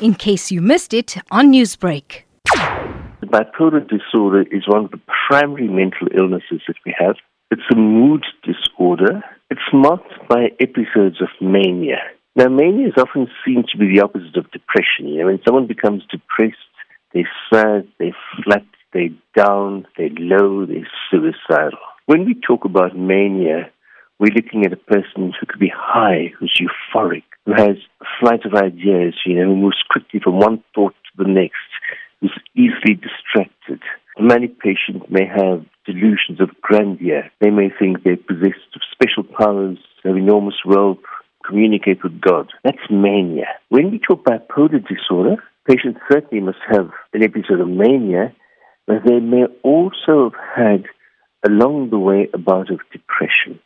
in case you missed it on Newsbreak. Bipolar disorder is one of the primary mental illnesses that we have. It's a mood disorder. It's marked by episodes of mania. Now, mania is often seen to be the opposite of depression. You know, when someone becomes depressed, they're sad, they're flat, they're down, they're low, they're suicidal. When we talk about mania, we're looking at a person who could be high, who's euphoric, who has a flight of ideas, you know, who moves quickly from one thought to the next, who's easily distracted. Many patients may have delusions of grandeur. They may think they're possessed of special powers, have enormous wealth, communicate with God. That's mania. When we talk bipolar disorder, patients certainly must have an episode of mania, but they may also have had along the way a bout of depression.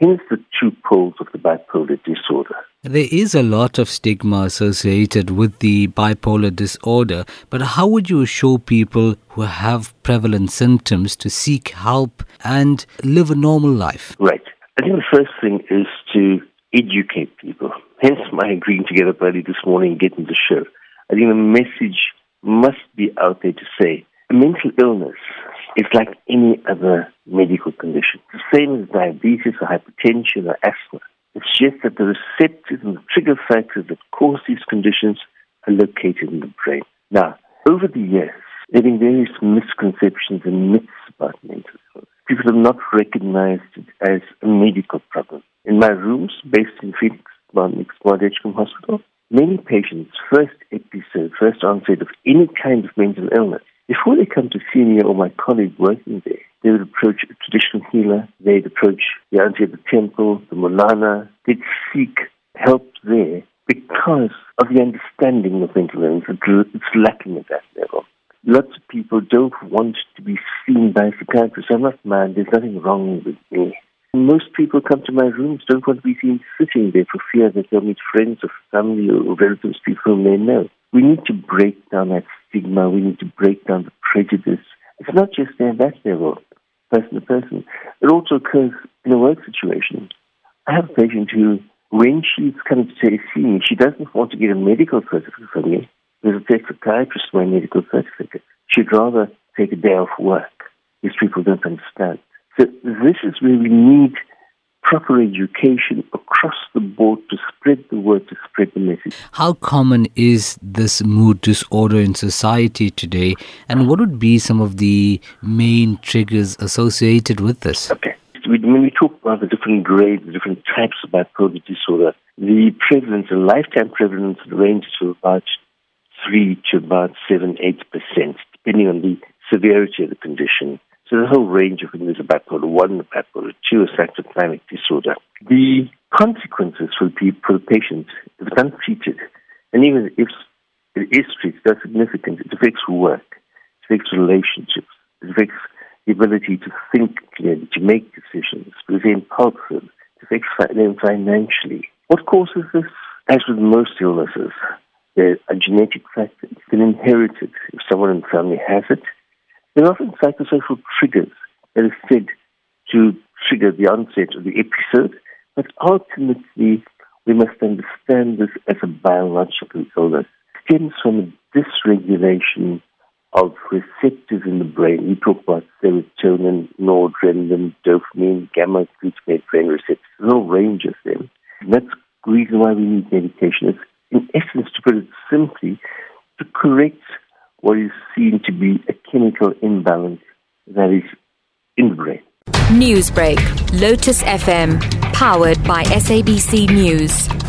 Hence the two poles of the bipolar disorder. There is a lot of stigma associated with the bipolar disorder, but how would you assure people who have prevalent symptoms to seek help and live a normal life? Right. I think the first thing is to educate people. Hence my agreeing together early this morning and getting the show. I think the message must be out there to say mental illness is like any other medical condition. Same as diabetes or hypertension or asthma. It's just that the receptors and the trigger factors that cause these conditions are located in the brain. Now, over the years, there have been various misconceptions and myths about mental illness. People have not recognized it as a medical problem. In my rooms, based in Phoenix, Mount Edgecombe Hospital, many patients' first episode, first onset of any kind of mental illness, before they come to see me or my colleague working there, they would approach a traditional healer, they'd approach the auntie at the temple, the mulana, they'd seek help there because of the understanding of mental illness. It's lacking at that level. Lots of people don't want to be seen by a psychiatrist. I'm not mad, there's nothing wrong with me. Most people come to my rooms don't want to be seen sitting there for fear that they'll meet friends or family or relatives, people whom they know. We need to break down that stigma. We need to break down the prejudice. It's not just at that level, person to person. It also occurs in a work situation. I have a patient who, when she's coming to see me, she doesn't want to get a medical certificate from me. There's a psychiatrist for a medical certificate. She'd rather take a day off work. These people don't understand. So this is where we need proper education across board to spread the word, to spread the message. How common is this mood disorder in society today, and what would be some of the main triggers associated with this? Okay. When we talk about the different grades, different types of bipolar disorder, the prevalence, the lifetime prevalence ranges to about 3 to about 7, 8%, depending on the severity of the condition. So there's a whole range of things about bipolar 1, bipolar 2, a cyclothymic disorder. The consequences for the, patient, if it's untreated, and even if it is treated, are significant. It affects work, it affects relationships, it affects the ability to think clearly, to make decisions, to be impulsive, it affects them financially. What causes this? As with most illnesses, there are genetic factors. It's been inherited. If someone in the family has it, there are often psychosocial triggers that are said to trigger the onset of the episode, but ultimately we must understand this as a biological illness. It stems from a dysregulation of receptors in the brain. We talk about serotonin, noradrenaline, dopamine, gamma glutamate brain receptors. A whole range of them. And that's the reason why we need medication. It's, in essence, to put it simply, to correct what is seen to be a chemical imbalance that is in the brain. Newsbreak, Lotus FM, powered by SABC News.